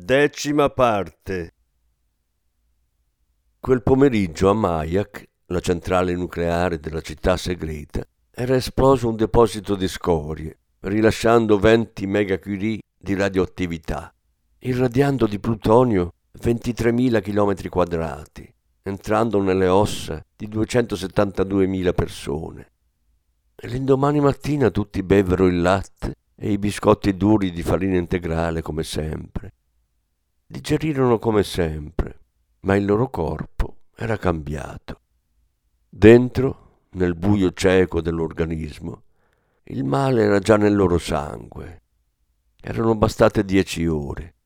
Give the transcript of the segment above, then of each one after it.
Decima parte. Quel pomeriggio a Mayak, la centrale nucleare della città segreta, era esploso un deposito di scorie, rilasciando 20 megacurie di radioattività, irradiando di plutonio 23.000 km quadrati, entrando nelle ossa di 272.000 persone. L'indomani mattina tutti bevvero il latte e i biscotti duri di farina integrale come sempre. Digerirono come sempre, ma il loro corpo era cambiato. Dentro, nel buio cieco dell'organismo, il male era già nel loro sangue. Erano bastate dieci ore.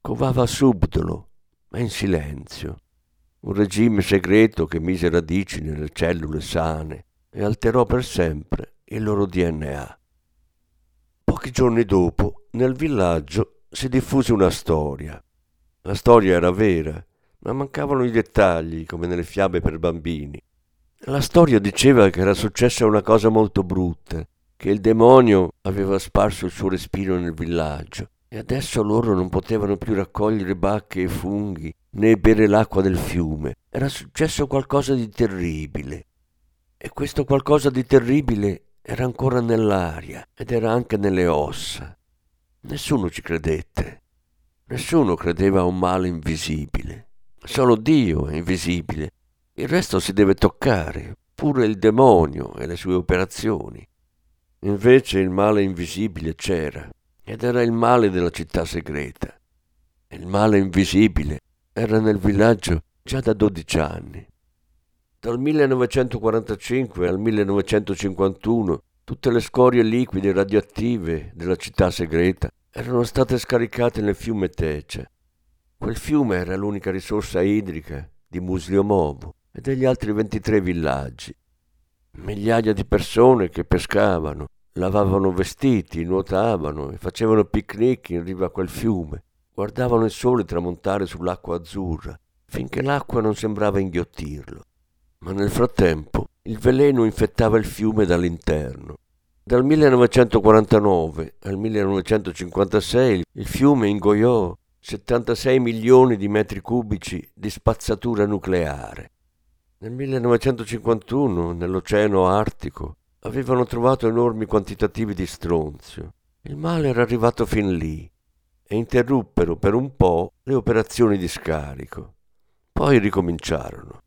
Covava subdolo, ma in silenzio. Un regime segreto che mise radici nelle cellule sane e alterò per sempre il loro DNA. Pochi giorni dopo, nel villaggio si diffuse una storia. La storia era vera, ma mancavano i dettagli, come nelle fiabe per bambini. La storia diceva che era successa una cosa molto brutta, che il demonio aveva sparso il suo respiro nel villaggio e adesso loro non potevano più raccogliere bacche e funghi né bere l'acqua del fiume. Era successo qualcosa di terribile. E questo qualcosa di terribile era ancora nell'aria ed era anche nelle ossa. Nessuno ci credette. Nessuno credeva a un male invisibile. Solo Dio è invisibile. Il resto si deve toccare, pure il demonio e le sue operazioni. Invece il male invisibile c'era, ed era il male della città segreta. Il male invisibile era nel villaggio già da dodici anni. Dal 1945 al 1951 tutte le scorie liquide radioattive della città segreta erano state scaricate nel fiume Tece. Quel fiume era l'unica risorsa idrica di Musliomovo e degli altri 23 villaggi. Migliaia di persone che pescavano, lavavano vestiti, nuotavano e facevano picnic in riva a quel fiume, guardavano il sole tramontare sull'acqua azzurra, finché l'acqua non sembrava inghiottirlo ma nel frattempo il veleno infettava il fiume dall'interno. Dal 1949 al 1956 il fiume ingoiò 76 milioni di metri cubici di spazzatura nucleare. Nel 1951, nell'Oceano Artico, avevano trovato enormi quantitativi di stronzio. Il male era arrivato fin lì e interruppero per un po' le operazioni di scarico. Poi ricominciarono.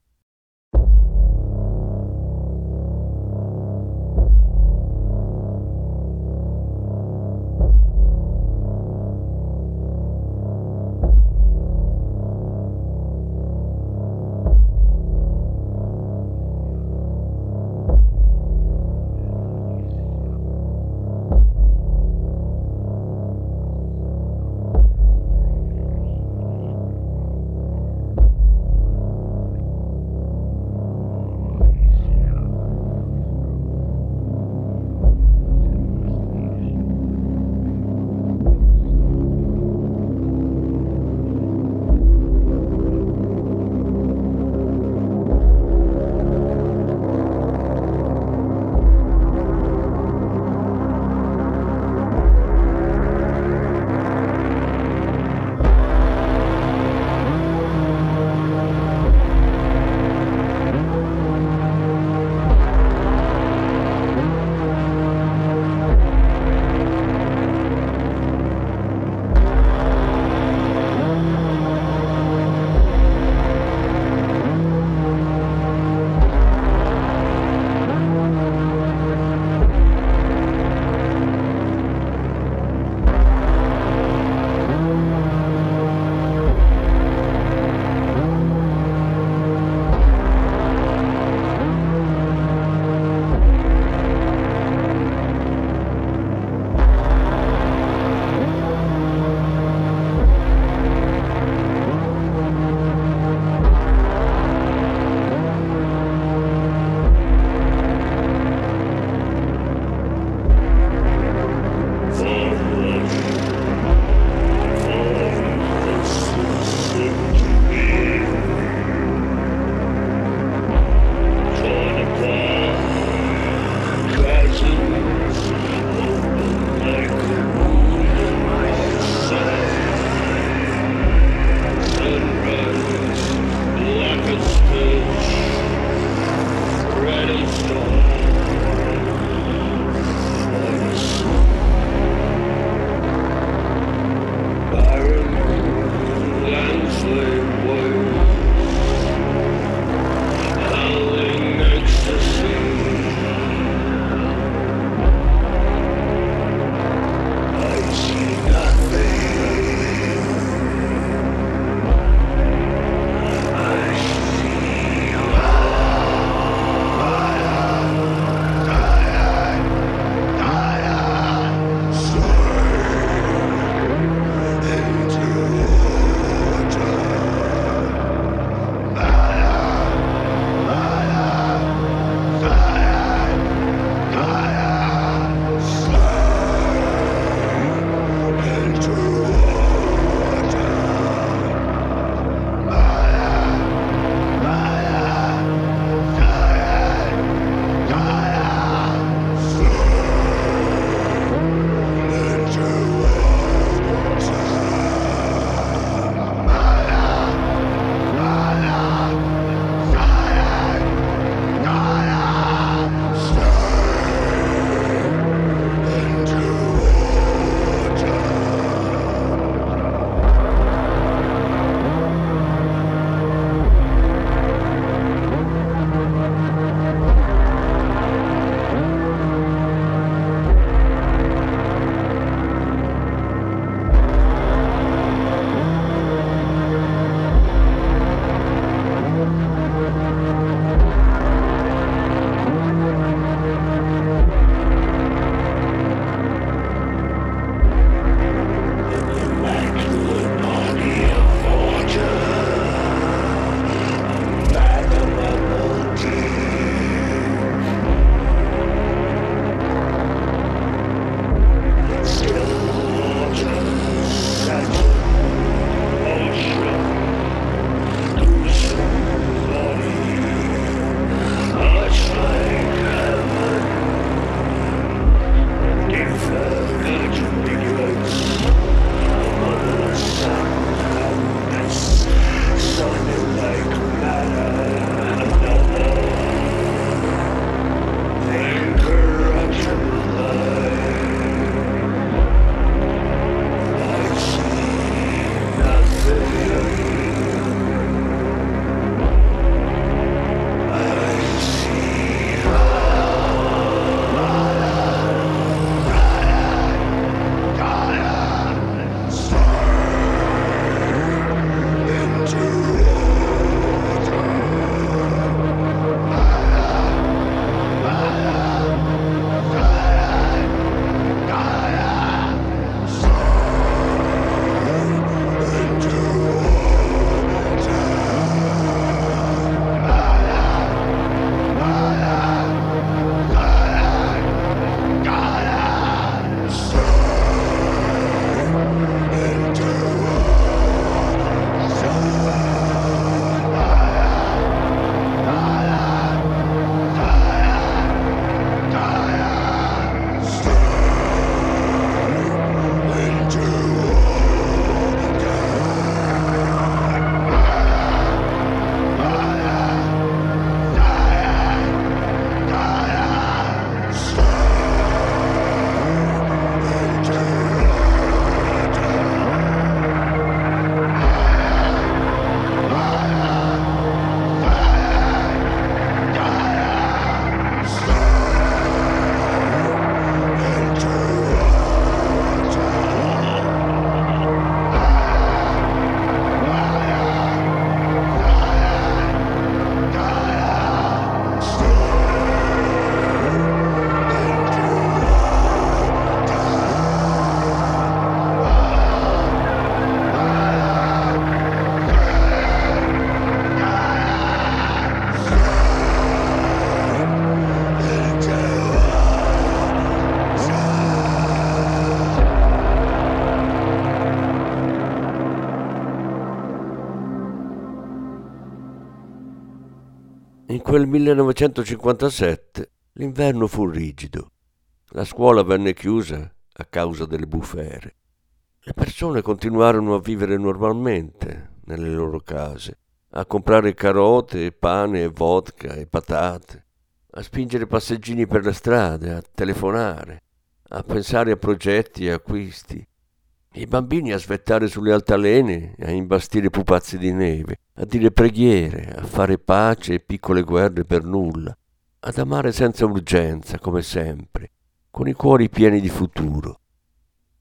Quel 1957 l'inverno fu rigido. La scuola venne chiusa a causa delle bufere. Le persone continuarono a vivere normalmente nelle loro case, a comprare carote, pane e vodka e patate, a spingere passeggini per le strade, a telefonare, a pensare a progetti e acquisti. I bambini a svettare sulle altalene, a imbastire pupazzi di neve, a dire preghiere, a fare pace e piccole guerre per nulla, ad amare senza urgenza, come sempre, con i cuori pieni di futuro.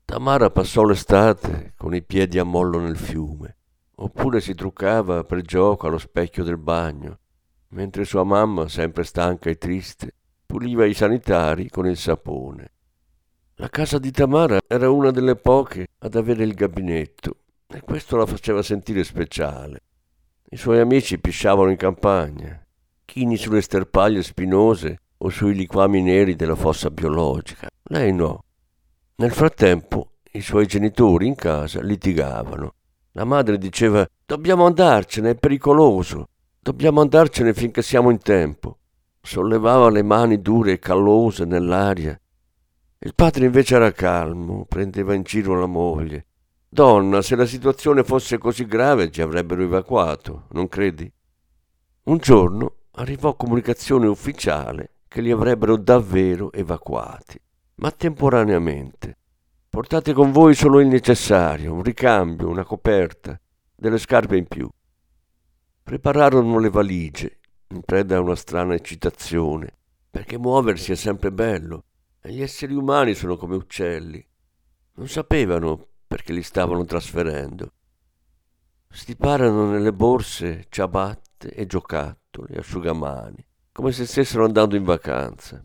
Tamara passò l'estate con i piedi a mollo nel fiume, oppure si truccava per gioco allo specchio del bagno, mentre sua mamma, sempre stanca e triste, puliva i sanitari con il sapone. La casa di Tamara era una delle poche ad avere il gabinetto e questo la faceva sentire speciale. I suoi amici pisciavano in campagna, chini sulle sterpaglie spinose o sui liquami neri della fossa biologica. Lei no. Nel frattempo i suoi genitori in casa litigavano. La madre diceva dobbiamo andarcene, è pericoloso, dobbiamo andarcene finché siamo in tempo. Sollevava le mani dure e callose nell'aria. Il padre invece era calmo, prendeva in giro la moglie. Donna, se la situazione fosse così grave ci avrebbero evacuato, non credi? Un giorno arrivò comunicazione ufficiale che li avrebbero davvero evacuati, ma temporaneamente. Portate con voi solo il necessario, un ricambio, una coperta, delle scarpe in più. Prepararono le valigie, in preda a una strana eccitazione, perché muoversi è sempre bello gli esseri umani sono come uccelli. Non sapevano perché li stavano trasferendo. Stiparono nelle borse ciabatte e giocattoli, asciugamani, come se stessero andando in vacanza.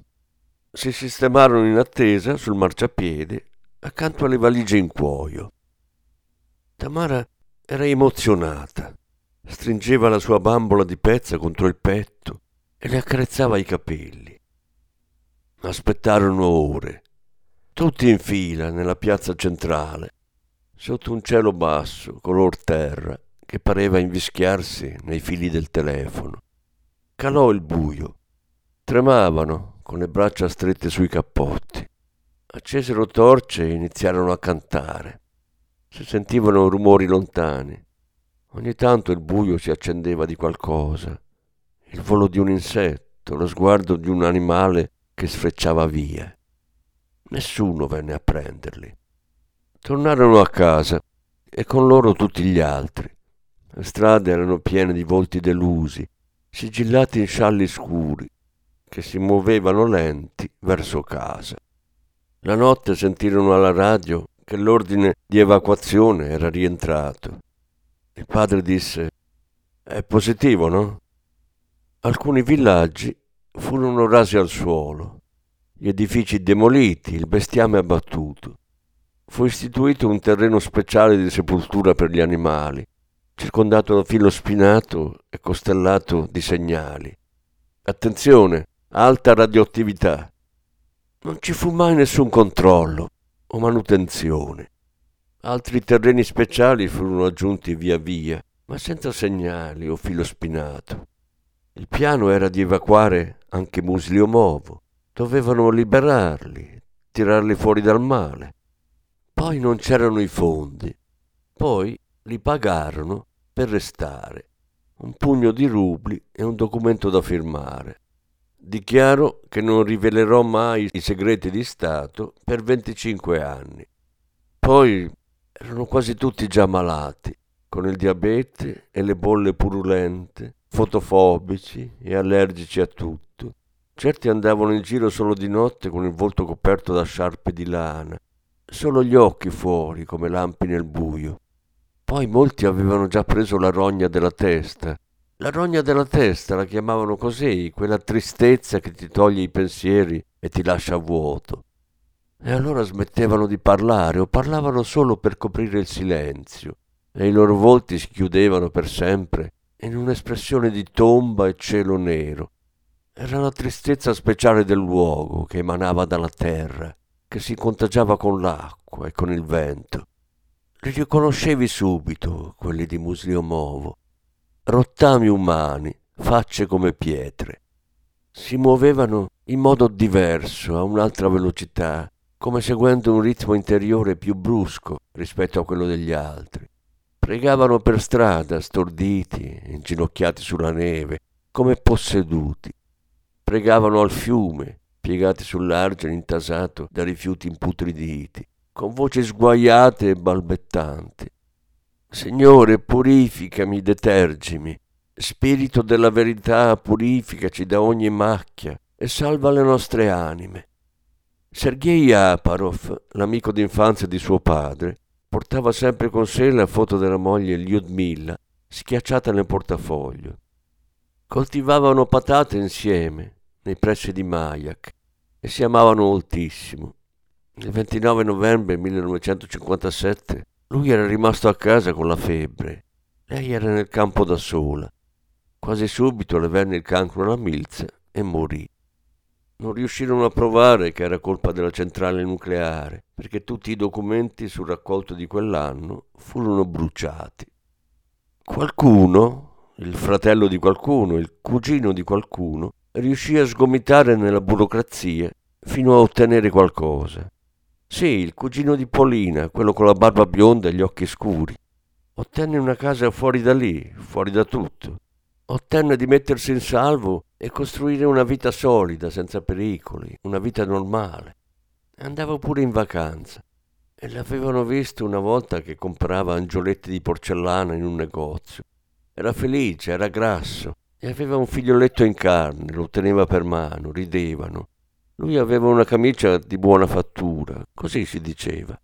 Si sistemarono in attesa sul marciapiede accanto alle valigie in cuoio. Tamara era emozionata, stringeva la sua bambola di pezza contro il petto e le accarezzava i capelli. Aspettarono ore, tutti in fila nella piazza centrale, sotto un cielo basso, color terra, che pareva invischiarsi nei fili del telefono. Calò il buio. Tremavano con le braccia strette sui cappotti. Accesero torce e iniziarono a cantare. Si sentivano rumori lontani. Ogni tanto il buio si accendeva di qualcosa. Il volo di un insetto, lo sguardo di un animale che sfrecciava via. Nessuno venne a prenderli. Tornarono a casa e con loro tutti gli altri. Le strade erano piene di volti delusi, sigillati in scialli scuri, che si muovevano lenti verso casa. La notte sentirono alla radio che l'ordine di evacuazione era rientrato. Il padre disse È positivo, no? Alcuni villaggi furono rasi al suolo, gli edifici demoliti, il bestiame abbattuto fu istituito un terreno speciale di sepoltura per gli animali, circondato da filo spinato e costellato di segnali. Attenzione, alta radioattività. Non ci fu mai nessun controllo o manutenzione. Altri terreni speciali furono aggiunti via via, ma senza segnali o filo spinato. Il piano era di evacuare anche Musliomovo. Dovevano liberarli, tirarli fuori dal male. Poi non c'erano i fondi. Poi li pagarono per restare. Un pugno di rubli e un documento da firmare. Dichiaro che non rivelerò mai i segreti di Stato per 25 anni. Poi erano quasi tutti già malati, con il diabete e le bolle purulente, fotofobici e allergici a tutto. Certi andavano in giro solo di notte con il volto coperto da sciarpe di lana solo gli occhi fuori come lampi nel buio. Poi molti avevano già preso la rogna della testa. La rogna della testa la chiamavano così, quella tristezza che ti toglie i pensieri e ti lascia vuoto. E allora smettevano di parlare o parlavano solo per coprire il silenzio e i loro volti si chiudevano per sempre in un'espressione di tomba e cielo nero. Era la tristezza speciale del luogo che emanava dalla terra che si contagiava con l'acqua e con il vento. Li riconoscevi subito, quelli di Muslio Movo. Rottami umani, facce come pietre. Si muovevano in modo diverso, a un'altra velocità, come seguendo un ritmo interiore più brusco rispetto a quello degli altri. Pregavano per strada, storditi, inginocchiati sulla neve, come posseduti. Pregavano al fiume, piegati sull'argine intasato da rifiuti imputriditi, con voci sguaiate e balbettanti. Signore, purificami, detergimi. Spirito della verità, purificaci da ogni macchia e salva le nostre anime. Sergei Aparov, l'amico d'infanzia di suo padre, portava sempre con sé la foto della moglie Lyudmila, schiacciata nel portafoglio. Coltivavano patate insieme, nei pressi di Mayak, e si amavano moltissimo. Il 29 novembre 1957 lui era rimasto a casa con la febbre. Lei era nel campo da sola. Quasi subito le venne il cancro alla milza e morì. Non riuscirono a provare che era colpa della centrale nucleare, perché tutti i documenti sul raccolto di quell'anno furono bruciati. Qualcuno, il fratello di qualcuno, il cugino di qualcuno, riuscì a sgomitare nella burocrazia fino a ottenere qualcosa. Sì, il cugino di Polina, quello con la barba bionda e gli occhi scuri. Ottenne una casa fuori da lì, fuori da tutto. Ottenne di mettersi in salvo e costruire una vita solida, senza pericoli, una vita normale. Andava pure in vacanza e l'avevano visto una volta che comprava angioletti di porcellana in un negozio. Era felice, era grasso e aveva un figlioletto in carne, lo teneva per mano, ridevano. Lui aveva una camicia di buona fattura, così si diceva.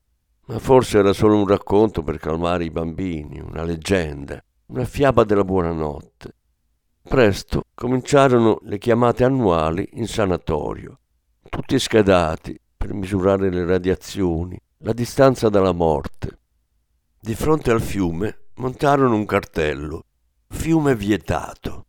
Ma forse era solo un racconto per calmare i bambini, una leggenda, una fiaba della buonanotte. Presto cominciarono le chiamate annuali in sanatorio, tutti schedati per misurare le radiazioni, la distanza dalla morte. Di fronte al fiume montarono un cartello, fiume vietato.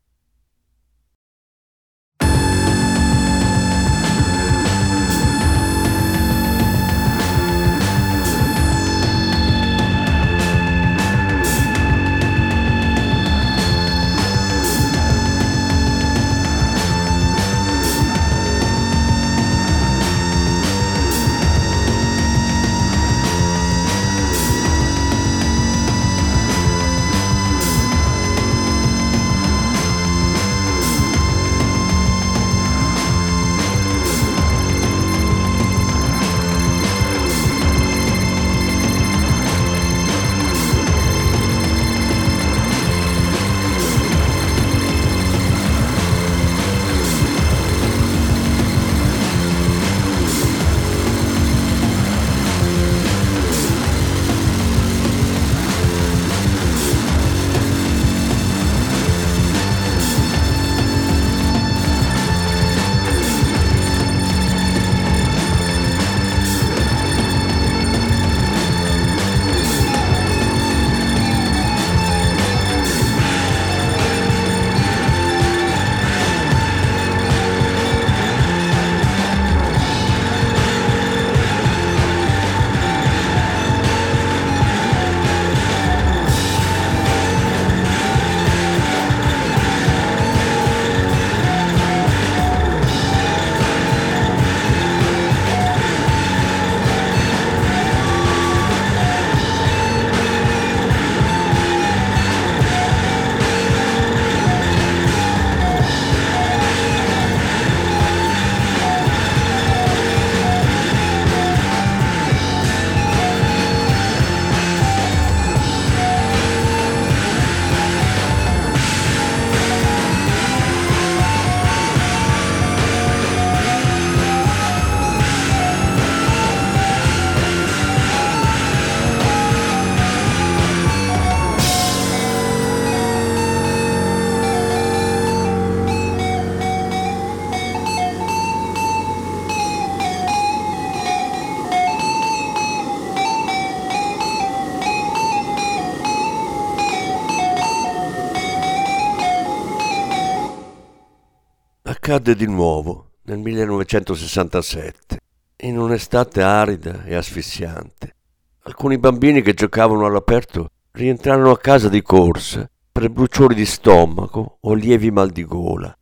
Accadde di nuovo nel 1967, in un'estate arida e asfissiante. Alcuni bambini che giocavano all'aperto rientrarono a casa di corsa, per bruciori di stomaco o lievi mal di gola.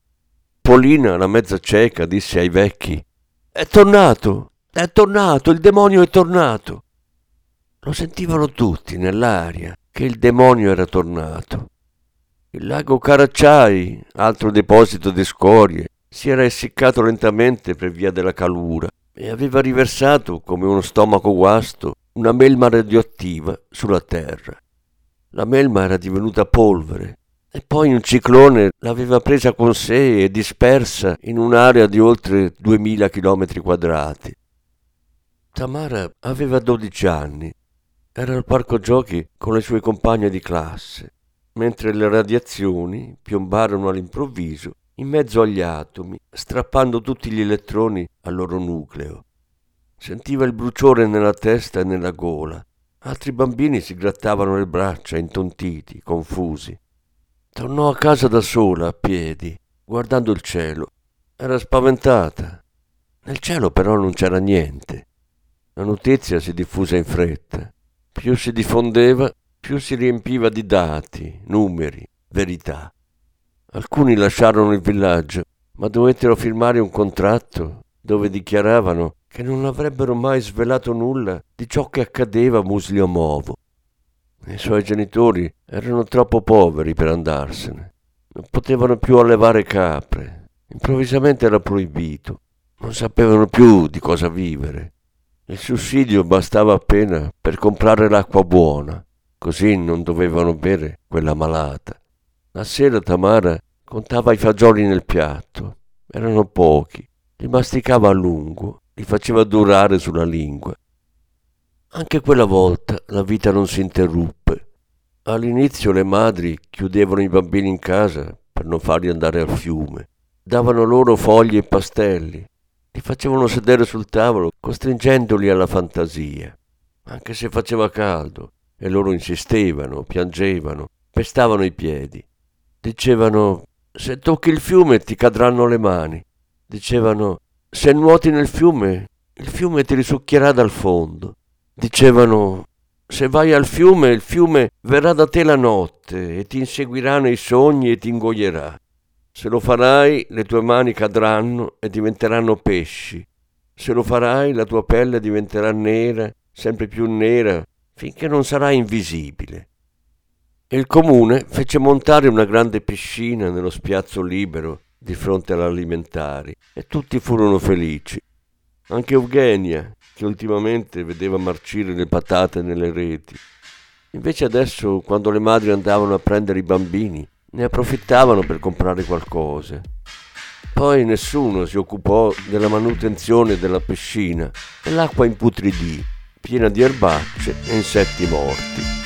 Polina, la mezza cieca, disse ai vecchi È tornato, è tornato, il demonio è tornato. Lo sentivano tutti nell'aria che il demonio era tornato. Il lago Caracciai, altro deposito di scorie, si era essiccato lentamente per via della calura e aveva riversato, come uno stomaco guasto, una melma radioattiva sulla terra. La melma era divenuta polvere e poi un ciclone l'aveva presa con sé e dispersa in un'area di oltre 2000 km quadrati. Tamara aveva 12 anni, era al parco giochi con le sue compagne di classe, mentre le radiazioni piombarono all'improvviso in mezzo agli atomi, strappando tutti gli elettroni al loro nucleo. Sentiva il bruciore nella testa e nella gola Altri bambini si grattavano le braccia, intontiti, confusi. Tornò a casa da sola, a piedi, guardando il cielo. Era spaventata. Nel cielo però non c'era niente. La notizia si diffuse in fretta. Più si diffondeva, più si riempiva di dati, numeri, verità. Alcuni lasciarono il villaggio, ma dovettero firmare un contratto dove dichiaravano che non avrebbero mai svelato nulla di ciò che accadeva a Musliomovo. I suoi genitori erano troppo poveri per andarsene. Non potevano più allevare capre. Improvvisamente era proibito. Non sapevano più di cosa vivere. Il sussidio bastava appena per comprare l'acqua buona, così non dovevano bere quella malata. La sera Tamara contava i fagioli nel piatto. Erano pochi. Li masticava a lungo li faceva durare sulla lingua. Anche quella volta la vita non si interruppe. All'inizio le madri chiudevano i bambini in casa per non farli andare al fiume. Davano loro foglie e pastelli. Li facevano sedere sul tavolo costringendoli alla fantasia. Anche se faceva caldo e loro insistevano, piangevano, pestavano i piedi. Dicevano se tocchi il fiume ti cadranno le mani. Dicevano se nuoti nel fiume, il fiume ti risucchierà dal fondo. Dicevano, se vai al fiume, il fiume verrà da te la notte e ti inseguirà nei sogni e ti ingoierà. Se lo farai, le tue mani cadranno e diventeranno pesci. Se lo farai, la tua pelle diventerà nera, sempre più nera, finché non sarai invisibile. Il comune fece montare una grande piscina nello spiazzo libero di fronte all'alimentari e tutti furono felici. Anche Eugenia, che ultimamente vedeva marcire le patate nelle reti. Invece adesso, quando le madri andavano a prendere i bambini, ne approfittavano per comprare qualcosa. Poi nessuno si occupò della manutenzione della piscina e l'acqua imputridì, piena di erbacce e insetti morti.